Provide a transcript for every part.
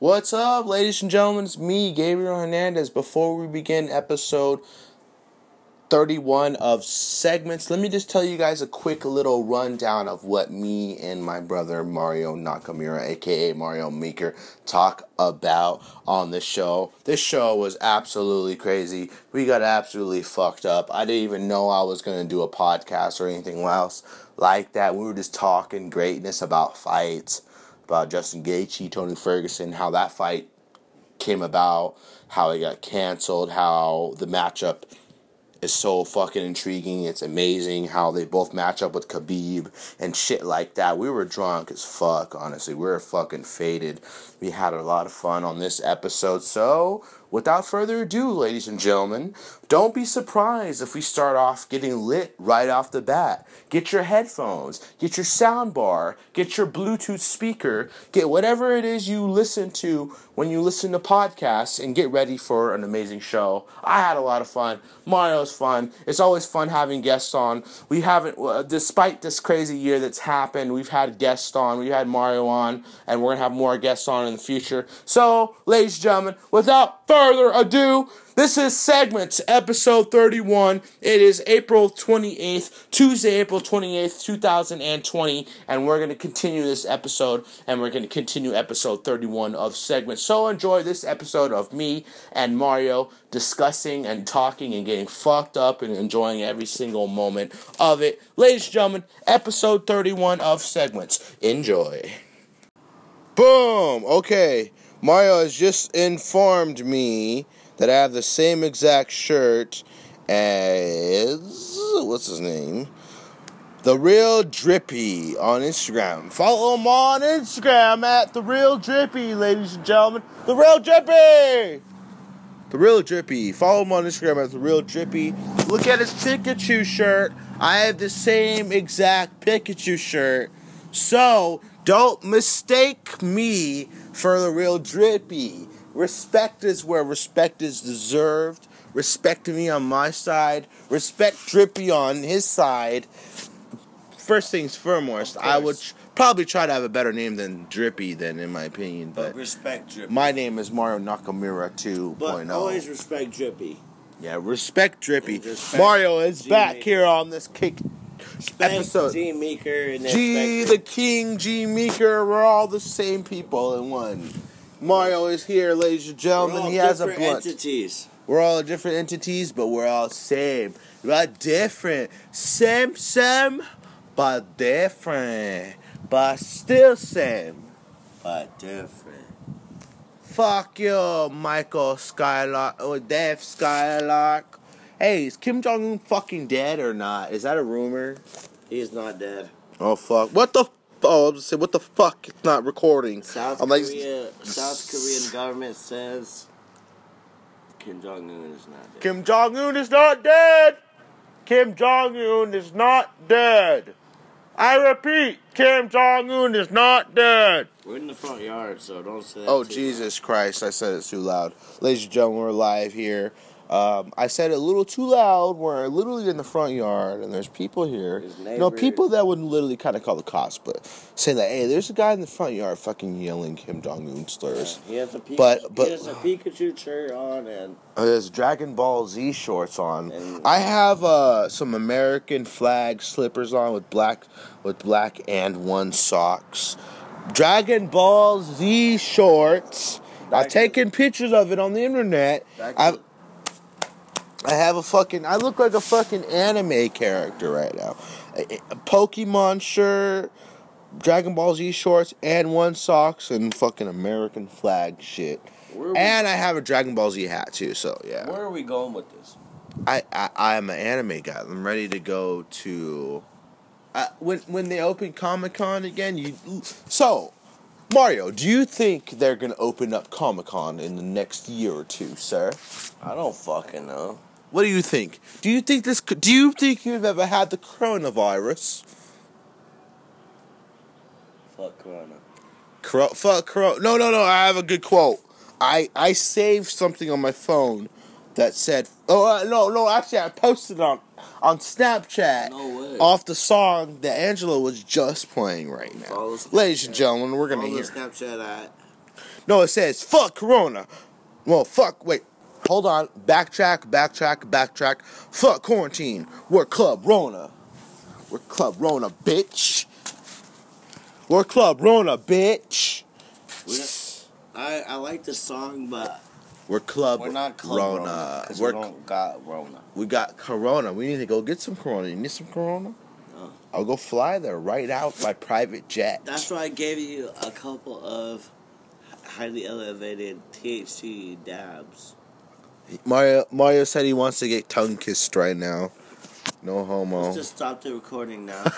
What's up, ladies and gentlemen? It's me, Gabriel Hernandez. Before we begin episode 31 of segments, let me just tell you guys a quick little rundown of what me and my brother Mario Nakamura, aka Mario Maker, talk about on this show. This show was absolutely crazy. We got absolutely fucked up. I didn't even know I was going to do a podcast or anything else like that. We were just talking greatness about fights about Justin Gaethje, Tony Ferguson, how that fight came about, how it got canceled, how the matchup is so fucking intriguing. It's amazing how they both match up with Khabib and shit like that. We were drunk as fuck, honestly. We were fucking faded. We had a lot of fun on this episode. So, without further ado, ladies and gentlemen, don't be surprised if we start off getting lit right off the bat. Get your headphones, get your sound bar, get your Bluetooth speaker, get whatever it is you listen to when you listen to podcasts, and get ready for an amazing show. I had a lot of fun. Mario's fun. It's always fun having guests on. We haven't, uh, despite this crazy year that's happened, we've had guests on. We had Mario on, and we're gonna have more guests on in the future. So, ladies and gentlemen, without further ado, this is Segments, episode 31. It is April 28th, Tuesday, April 28th, 2020, and we're going to continue this episode, and we're going to continue episode 31 of Segments. So enjoy this episode of me and Mario discussing and talking and getting fucked up and enjoying every single moment of it. Ladies and gentlemen, episode 31 of Segments. Enjoy. Boom! Okay, Mario has just informed me that I have the same exact shirt as what's his name? The Real Drippy on Instagram. Follow him on Instagram at The Real Drippy, ladies and gentlemen. The Real Drippy! The Real Drippy. Follow him on Instagram at The Real Drippy. Look at his Pikachu shirt. I have the same exact Pikachu shirt. So, don't mistake me for The Real Drippy. Respect is where respect is deserved. Respect me on my side. Respect Drippy on his side. First things foremost, I would probably try to have a better name than Drippy, then in my opinion. But, But respect Drippy. my name is Mario Nakamura 2.0. but always respect Drippy. yeah, respect Drippy. Respect Mario is back here on this kick episode. G Meeker and G the King, G Meeker, we're all the same people in one. Mario is here, ladies and gentlemen. He has a blunt. entities. We're all different entities, but we're all same. We're all different. Same, same, but different. But still same. But different. Fuck you, Michael Skylark or oh, Dave Skylark. Hey, is Kim Jong Un fucking dead or not? Is that a rumor? He is not dead. Oh fuck! What the? F- oh, I was gonna say what the fuck? It's not recording. South I'm like- Korea, South Korean government says Kim Jong Un is not dead. Kim Jong Un is not dead. Kim Jong Un is not dead. I repeat, Kim Jong Un is not dead. We're in the front yard, so don't say that. Oh Jesus Christ! I said it too loud. Ladies and gentlemen, we're live here. Um, I said it a little too loud. We're literally in the front yard, and there's people here. There's You know, people that would literally kind of call the cops, but say that, hey, there's a guy in the front yard fucking yelling Kim Jong Un slurs. He has a Pikachu, But- but- he has a Pikachu shirt on and Uh, There's Dragon Ball Z shorts on. And- I have uh, some American flag slippers on with black with black and one socks. Dragon Ball Z shorts. I've taken pictures of it on the internet. back I have a fucking. I look like a fucking anime character right now. A, a Pokemon shirt, Dragon Ball Z shorts, and one socks and fucking American flag shit. we, And I have a Dragon Ball Z hat too. So yeah. where are we going with this? I, I I'm an anime guy. I'm ready to go to. Uh, when when they open Comic Con again, you so Mario. Do you think they're gonna open up Comic Con in the next year or two, sir? I don't fucking know. What do you think? Do you think this? could- Do you think you've ever had the coronavirus? Fuck Corona. Coro, fuck Corona. No, no, no. I have a good quote. I I saved something on my phone that said, "Oh uh, no, no." Actually, I posted on on Snapchat. No way. off the song that Angela was just playing right now. Follow Snapchat. Ladies and gentlemen, we're gonna Follow hear. Snapchat at No, it says fuck Corona. Well, fuck. Wait, hold on. Backtrack, backtrack, backtrack. Fuck quarantine. We're Club Rona. We're Club Rona, bitch. We're Club Rona, bitch. We- I, I like the song, but We're Club we're not Club Rona. Rona. Because we We're don't got Rona. We got Corona. We need to go get some Corona. You need some Corona? No. I'll go fly there right out by private jet. That's why I gave you a couple of highly elevated THC dabs. Mario Mario said he wants to get tongue kissed right now. No homo. Let's just stop the recording now.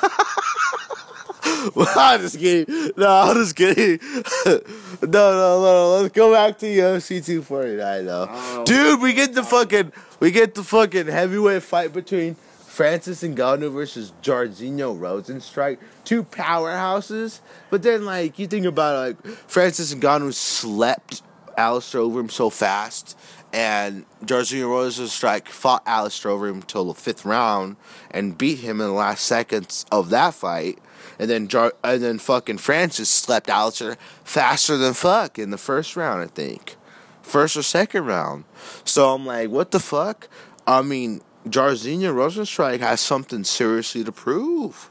I'm just kidding. No, I'm just kidding. no, no, no. Let's go back to UFC 249 though. Oh. Dude, we get the fucking we get the fucking heavyweight fight between Francis Ngannou versus Jairzinho Rozenstruik. Two powerhouses. But then like you think about it, like Francis Ngannou slept Alistair Overeem so fast. And Jairzinho Rozenstruik fought Alistair Overeem until the fifth round and beat him in the last seconds of that fight. And then Jar- and then fucking Francis slept Alistair faster than fuck in the first round, I think. First or second round. So I'm like, what the fuck? I mean, Jairzinho Rozenstruik has something seriously to prove.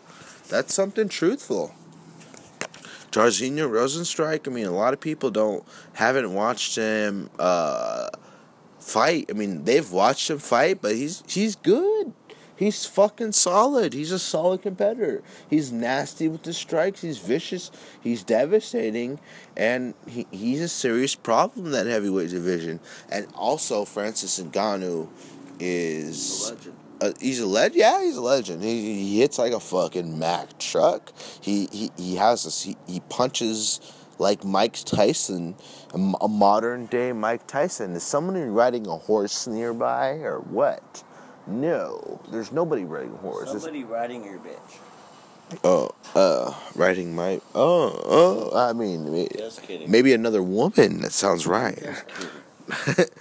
That's something truthful. Jairzinho Rozenstruik, I mean, a lot of people don't haven't watched him uh, fight. I mean, they've watched him fight, but he's he's good. He's fucking solid. He's a solid competitor. He's nasty with the strikes. He's vicious. He's devastating, and he, he's a serious problem in that heavyweight division. And also, Francis Ngannou is a Legend. uh, he's a legend. Yeah, he's a legend. He, he hits like a fucking Mack truck. He he, he has this. He, he punches like Mike Tyson, a modern day Mike Tyson. Is someone riding a horse nearby or what? No, there's nobody riding a horse. It's- Somebody riding your bitch. Oh, uh, riding my. Oh, oh. I mean, may- Just kidding. maybe another woman. That sounds right. Just kidding.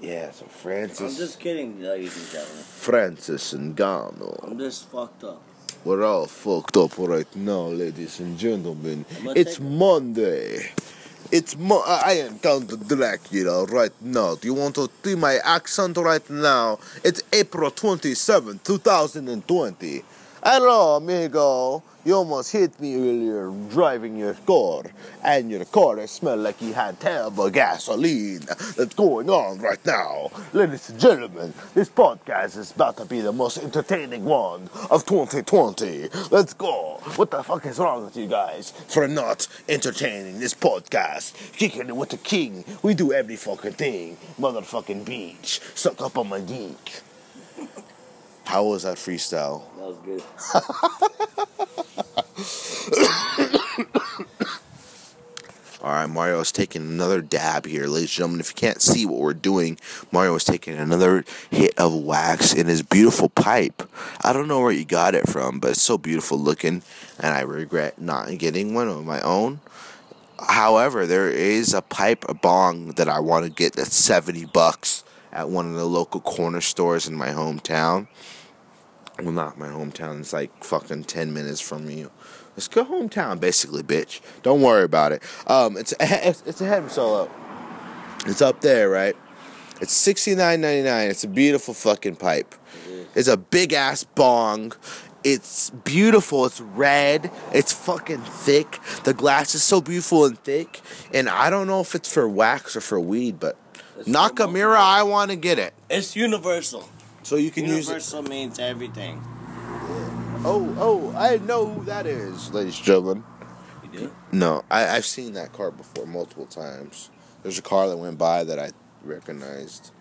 yeah, so Francis. I'm just kidding, ladies and gentlemen. Francis Ngannou. I'm just fucked up. We're all fucked up right now, ladies and gentlemen. It's Monday. It's Mo- I am Count Dracula right now. Do you want to see my accent right now? It's April 27, 2020. Hello, amigo. You almost hit me earlier driving your car, and your car smelled like you had terrible gasoline. That's going on right now. Ladies and gentlemen, this podcast is about to be the most entertaining one of 2020. Let's go. What the fuck is wrong with you guys for not entertaining this podcast? Kicking it with the king. We do every fucking thing. Motherfucking beach. Suck up on my geek. How was that freestyle? That was good. All right, Mario is taking another dab here, ladies and gentlemen. If you can't see what we're doing, Mario is taking another hit of wax in his beautiful pipe. I don't know where he got it from, but it's so beautiful looking, and I regret not getting one of my own. However, there is a pipe, a bong that I want to get that's 70 bucks at one of the local corner stores in my hometown. Well, not my hometown. It's like fucking 10 minutes from you. Let's go hometown, basically, bitch. Don't worry about it. Um, it's it's, it's a head solo. It's up there, right? It's sixty nine ninety nine. It's a beautiful fucking pipe. It's a big ass bong. It's beautiful. It's red. It's fucking thick. The glass is so beautiful and thick. And I don't know if it's for wax or for weed, but It's Nakamura, I want to get it. It's universal. So you can use. Universal means everything. Oh, oh, I know who that is, ladies and gentlemen. You do? No, I, I've seen that car before multiple times. There's a car that went by that I recognized.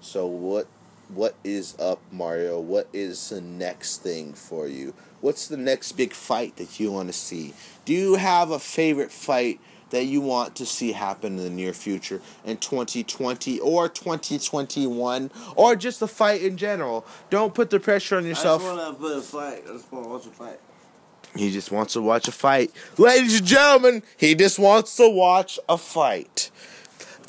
So what what is up, Mario? What is the next thing for you? What's the next big fight that you want to see? Do you have a favorite fight that you want to see happen in the near future in 2020 or 2021 or just a fight in general? Don't put the pressure on yourself. I just want to put a fight. I just want to watch a fight. He just wants to watch a fight. Ladies and gentlemen, he just wants to watch a fight.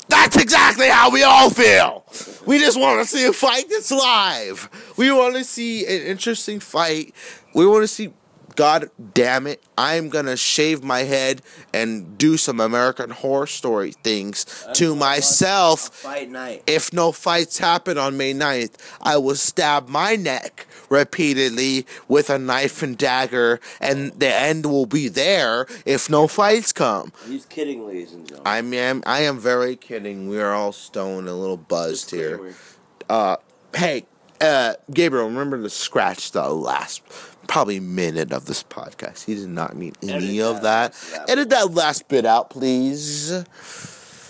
That's exactly how we all feel. We just want to see a fight that's live. We want to see an interesting fight. We want to see God damn it, I'm gonna shave my head and do some American Horror Story things to myself. Fight night. If no fights happen on May 9th, I will stab my neck repeatedly with a knife and dagger, and the end will be there if no fights come. He's kidding, ladies and gentlemen. I am, I am very kidding. We are all stoned and a little buzzed here. Uh, hey, uh, Gabriel, remember to scratch the last probably minute of this podcast. He did not mean any Edit of that that. Edit that last bit out, please.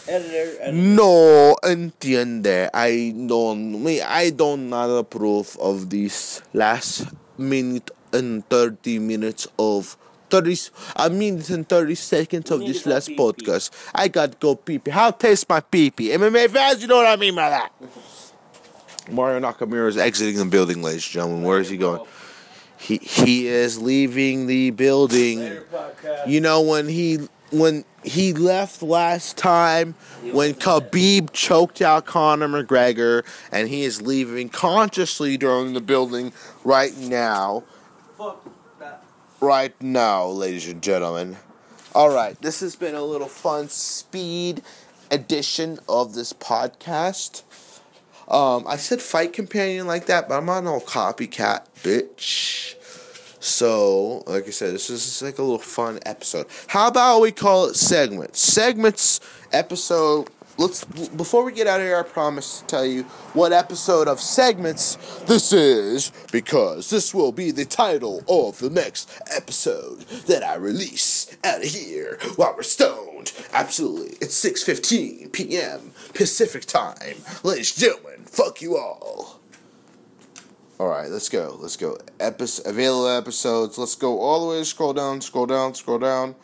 Editor, editor. No, entiende. I don't. Me, I don't not approve of this last minute and thirty minutes of. 30, a minute and 30 seconds of this last pee-pee. podcast. I got to go pee pee. How taste my pee pee? MMA fans, you know what I mean by that. Mario Nakamura is exiting the building, ladies and gentlemen. Where is he going? He he is leaving the building. You know when he when he left last time when Khabib choked out Conor McGregor and he is leaving consciously during the building right now. Fuck that. Right now, ladies and gentlemen. All right, this has been a little fun speed edition of this podcast. Um, I said fight companion like that, but I'm not no copycat, bitch. So, like I said, this is like a little fun episode. How about we call it segments? Segments episode. Let's before we get out of here, I promise to tell you what episode of segments this is because this will be the title of the next episode that I release out of here while we're stoned. Absolutely, it's six fifteen p.m. Pacific time, ladies and gentlemen. Fuck you all. All right, let's go. Let's go. Epis available episodes. Let's go all the way. Scroll down. Scroll down. Scroll down.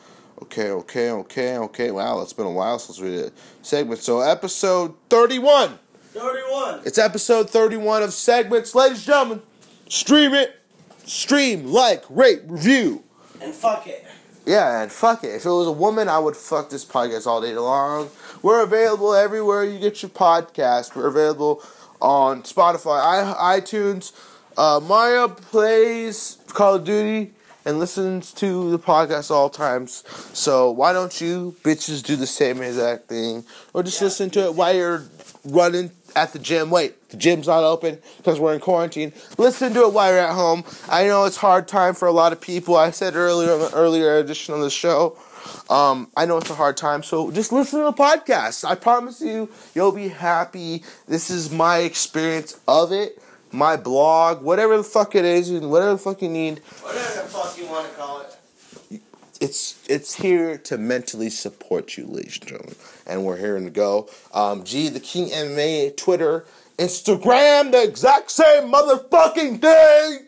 Okay. Okay. Okay. Okay. Wow, it's been a while since we did a segment. So episode thirty-one. 31. It's episode thirty-one of segments, ladies and gentlemen. Stream it. Stream, like, rate, review. And fuck it. Yeah, and fuck it. If it was a woman, I would fuck this podcast all day long. We're available everywhere you get your podcast. We're available on Spotify, I, iTunes. Uh, Mario plays Call of Duty and listens to the podcast all times. So why don't you bitches do the same exact thing, or just Yeah. listen to it while you're running at the gym. Wait, the gym's not open because we're in quarantine. Listen to it while you're at home. I know it's hard time for a lot of people. I said earlier in the earlier edition of the show. Um, I know it's a hard time, so just listen to the podcast. I promise you, you'll be happy. This is my experience of it, my blog, whatever the fuck it is, and whatever the fuck you need. Whatever the fuck you want to call it. It's it's here to mentally support you, ladies and gentlemen, and we're here to go. Um, G the King MMA, Twitter, Instagram, the exact same motherfucking thing.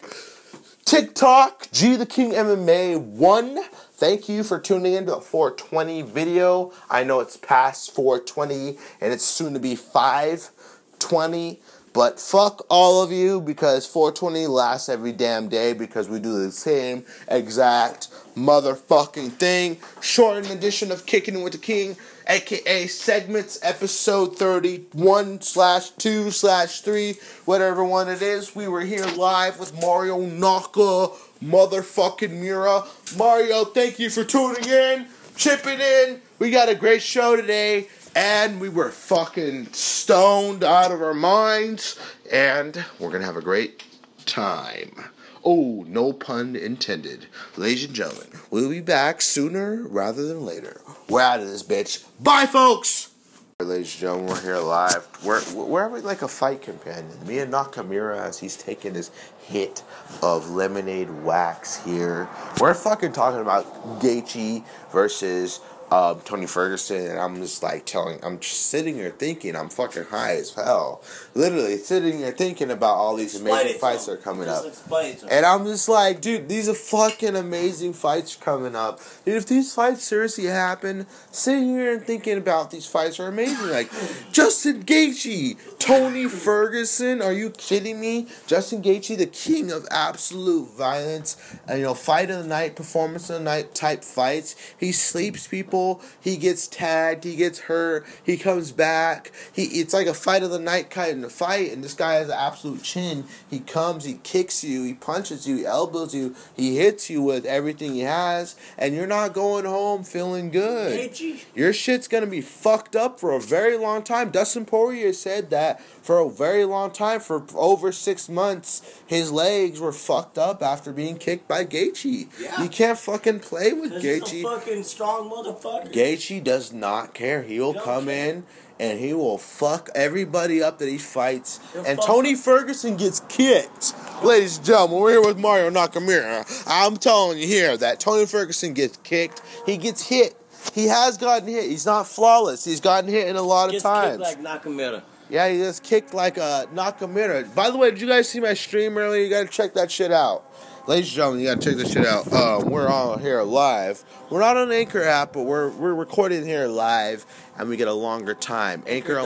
TikTok, G the King MMA one. Thank you for tuning in to the 420 video. I know it's past 420 and it's soon to be 520. But fuck all of you because 420 lasts every damn day because we do the same exact motherfucking thing. Shortened edition of Kicking with the King, aka segments episode 31 slash 2 slash 3, whatever one it is. We were here live with Mario Naka, motherfucking Mura. Mario, thank you for tuning in, chipping in. We got a great show today and we were fucking stoned out of our minds, and we're gonna have a great time. Oh, no pun intended. Ladies and gentlemen, we'll be back sooner rather than later. We're out of this bitch. Bye, folks! Ladies and gentlemen, we're here live. We're, we're we like a fight companion. Me and Nakamura as he's taking his hit of lemonade wax here. We're fucking talking about Gaethje versus um, Tony Ferguson, and I'm just like telling, I'm just sitting here thinking, I'm fucking high as hell. Literally sitting here thinking about all these amazing fights that are coming up. explain it to. And I'm just like, dude, these are fucking amazing fights coming up. Dude, if these fights seriously happen, sitting here and thinking about these fights are amazing. Like, Justin Gaethje, Tony Ferguson, are you kidding me? Justin Gaethje, the king of absolute violence, and you know, fight of the night, performance of the night type fights. He sleeps people people. He gets tagged. He gets hurt. He comes back. He it's like a fight of the night kind of fight, and this guy has an absolute chin. He comes. He kicks you. He punches you. He elbows you. He hits you with everything he has, and you're not going home feeling good. Gaethje. Your shit's gonna be fucked up for a very long time. Dustin Poirier said that for a very long time, for over six months, his legs were fucked up after being kicked by Gaethje. Yeah. You can't fucking play with Cause he's a Gaethje. fucking strong motherfucker. Gaethje does not care. He'll Don't come care. in and he will fuck everybody up that he fights. He'll and Tony up. Ferguson gets kicked. Ladies and gentlemen, we're here with Mario Nakamura. I'm telling you here that Tony Ferguson gets kicked. He gets hit. He has gotten hit. He's not flawless. He's gotten hit in a lot of Gets times. kicked like Nakamura. yeah, he just kicked like a Nakamura. By the way, did you guys see my stream earlier? You gotta check that shit out. Ladies and gentlemen, you gotta check this shit out. Um, we're on here live. We're not on Anchor app, but we're we're recording here live, and we get a longer time. Anchor.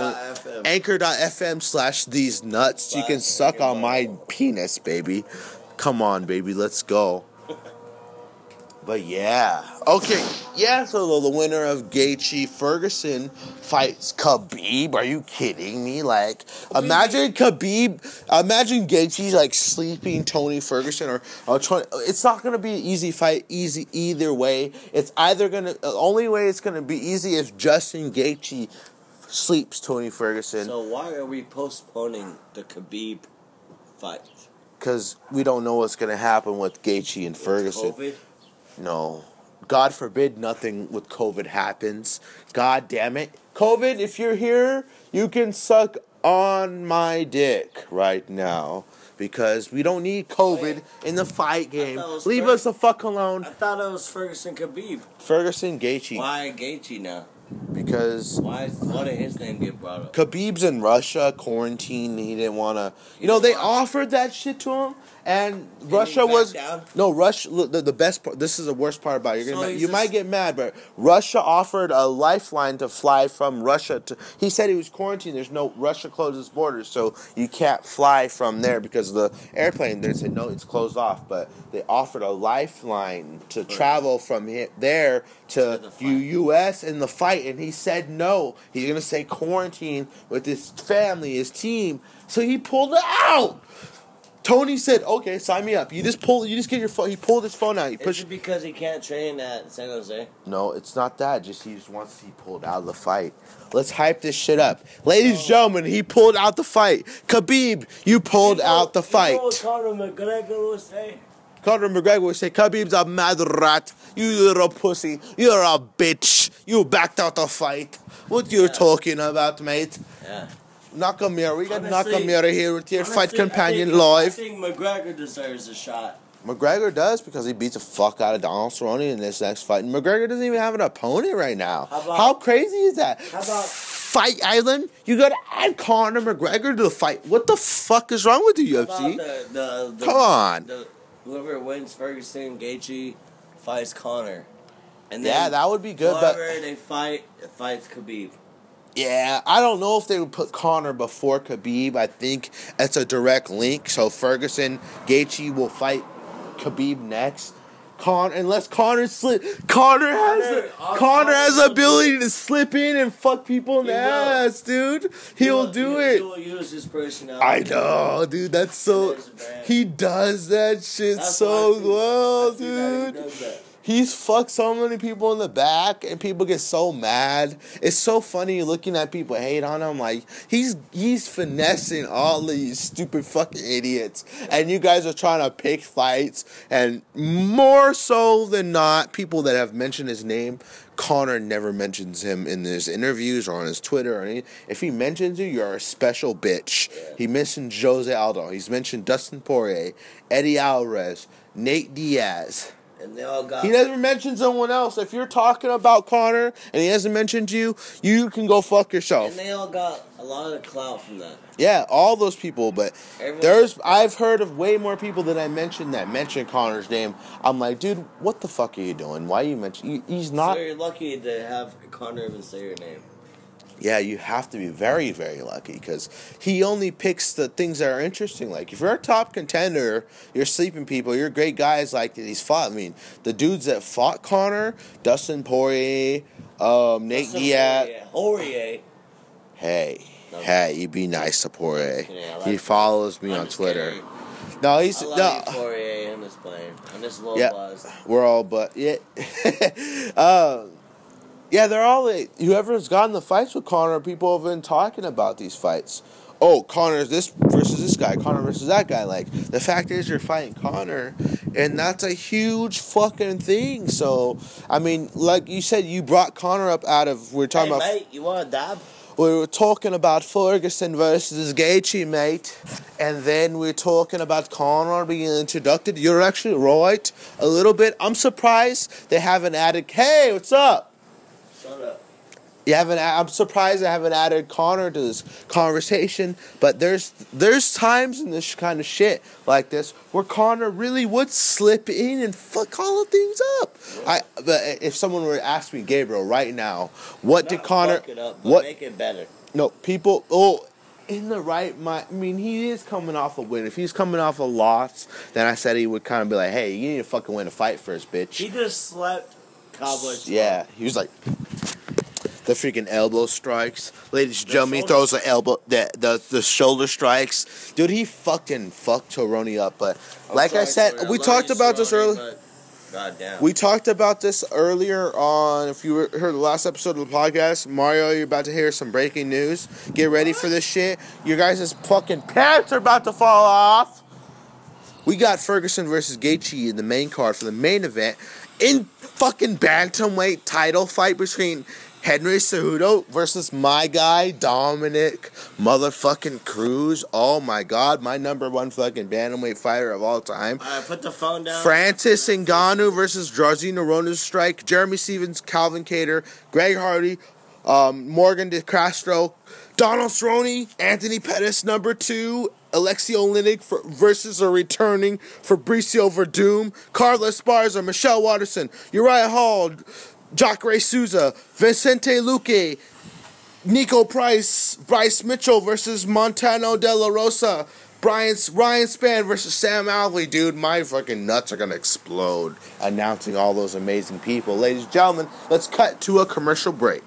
Anchor.fm slash these nuts. You can suck on my penis, baby. Come on, baby, let's go. But yeah, okay, yeah. So the, the winner of Gaethje Ferguson fights Khabib. Are you kidding me? Like, imagine Khabib. Imagine Gaethje like sleeping Tony Ferguson or or Tony. It's not gonna be an easy fight. Easy either way. It's either gonna. The only way it's gonna be easy if Justin Gaethje sleeps Tony Ferguson So why are we postponing the Khabib fight? because we don't know what's gonna happen with Gaethje and Ferguson. COVID. No. God forbid nothing with COVID happens. God damn it. COVID, if you're here, you can suck on my dick right now. Because we don't need COVID in the fight game. thought it was Leave Fer- us the fuck alone. I thought it was Ferguson Khabib. Ferguson Gaethje. Why Gaethje now? Because Why? Why did his name get brought up? Khabib's in Russia, quarantine. He didn't want to. You know, they offered that shit to him, and Russia was down? no Russia. Look, the, the best part. This is the worst part about it. You're So gonna, he's you might get mad, but Russia offered a lifeline to fly from Russia to. He said he was quarantined. There's no Russia closes borders, so you can't fly from there because the airplane. They said no, it's closed off. But they offered a lifeline to travel from here, there to To the U.S. in the fight, and he said no. He's gonna say quarantine with his family, his team. So he pulled it out. Tony said, "Okay, sign me up." You just pull. You just get your phone. He pulled his phone out. He Is pushed. it because he can't train at San Jose? No, it's not that. Just he just wants to be pulled out of the fight. Let's hype this shit up, ladies and gentlemen. He pulled out the fight. Khabib, you pulled out the fight. You know what Conor McGregor would say? Conor McGregor would say, Khabib's a mad rat. You little pussy. You're a bitch. You backed out the fight. What you Yeah. talking about, mate? Yeah. Nakamura, we got Honestly- Nakamura here with your fight Honestly, I companion think- I think McGregor deserves a shot. McGregor does because he beats the fuck out of Donald Cerrone in this next fight. And McGregor doesn't even have an opponent right now. How about- How crazy is that? How about- Fight Island? You gotta add Conor McGregor to the fight. What the fuck is wrong with you, UFC? the, the, the, Come on. The, whoever wins Ferguson, Gaethje fights Conor. And then Yeah, that would be good, but whoever they fight fights Khabib. Yeah, I don't know if they would put Conor before Khabib. I think it's a direct link. So Ferguson, Gaethje will fight Khabib next. Con unless Conor slip, Conor has Conor- a, Conor has the ability to slip in and fuck people in the He will. ass, dude. He'll do he, it. He will use his personality. I know, dude. That's so. He does that shit That's so well, I see that he dude. He's fucked so many people in the back, and people get so mad. It's so funny looking at people hate on him. Like he's he's finessing all these stupid fucking idiots, and you guys are trying to pick fights. And more so than not, people that have mentioned his name, Conor never mentions him in his interviews or on his Twitter or. If he mentions you, you're a special bitch. He mentioned Jose Aldo. He's mentioned Dustin Poirier, Eddie Alvarez, Nate Diaz. And they all got. He doesn't mention someone else. If you're talking about Conor and he hasn't mentioned you, you can go fuck yourself. and they all got a lot of clout from that. Yeah, all those people. But Everyone- there's I've heard of way more people than I mentioned that mention Conor's name. I'm like, dude, what the fuck are you doing? Why you mention? He's not. so you're lucky to have Conor even say your name. Yeah, you have to be very, very lucky because he only picks the things that are interesting. Like if you're a top contender, you're sleeping people, you're great guys like that he's fought. I mean, the dudes that fought Conor, Dustin Poirier, um, Nate Dustin Diaz. Poirier. Hey, hey, you be nice to Poirier. I like he follows me I'm on Twitter. kidding. No, he's I love no. Poirier. I'm just playing. I'm just a little Yeah. buzzed. We're all but yeah. uh, yeah, they're all like, whoever's gotten the fights with Conor. People have been talking about these fights. Oh, Conor's this versus this guy. Conor versus that guy. Like the fact is, you're fighting Conor, and that's a huge fucking thing. So I mean, like you said, you brought Conor up out of. We're talking Hey, about. mate, you want a dab? We were talking about Ferguson versus Gaethje, mate, and then we're talking about Conor being introduced. You're actually right a little bit. I'm surprised they haven't added. Hey, what's up? Shut up. You haven't. I'm surprised I haven't added Conor to this conversation. But there's there's times in this kind of shit like this where Conor really would slip in and fuck all the things up. I. But if someone were to ask me, Gabriel, right now, what did Conor? fuck it up, What make it better. no, people. Oh, in the right mind. I mean, he is coming off a win. If he's coming off a loss, then I said he would kind of be like, "Hey, you need to fucking win a fight first, bitch." He just slept Cowboy. yeah, he was like the freaking elbow strikes. Ladies and gentlemen, he throws the elbow, the, the the shoulder strikes. Dude, he fucking fucked Toroni up. But I'm like I said, we love talked about this earlier. but God damn. We talked about this earlier on. If you were- heard the last episode of the podcast, Mario, you're about to hear some breaking news. Get ready for this shit. Your guys' fucking pants are about to fall off. We got Ferguson versus Gaethje in the main card for the main event in fucking bantamweight title fight between Henry Cejudo versus my guy Dominick motherfucking Cruz. Oh my god, my number one fucking bantamweight fighter of all time. Alright, put the phone down. Francis Ngannou versus Jairzinho Rozenstruik. Jeremy Stephens, Calvin Kattar, Greg Hardy, um, Yorgan De Castro, Donald Cerrone, Anthony Pettis, number two. Aleksei Oleinik for, versus a returning Fabricio Werdum, Carla Esparza, Michelle Waterson, Uriah Hall, Jacare Souza, Vicente Luque, Niko Price, Bryce Mitchell versus Montana De La Rosa. Brian, Ryan Spann versus Sam Alvey, dude. My fucking nuts are gonna explode announcing all those amazing people. Ladies and gentlemen, let's cut to a commercial break.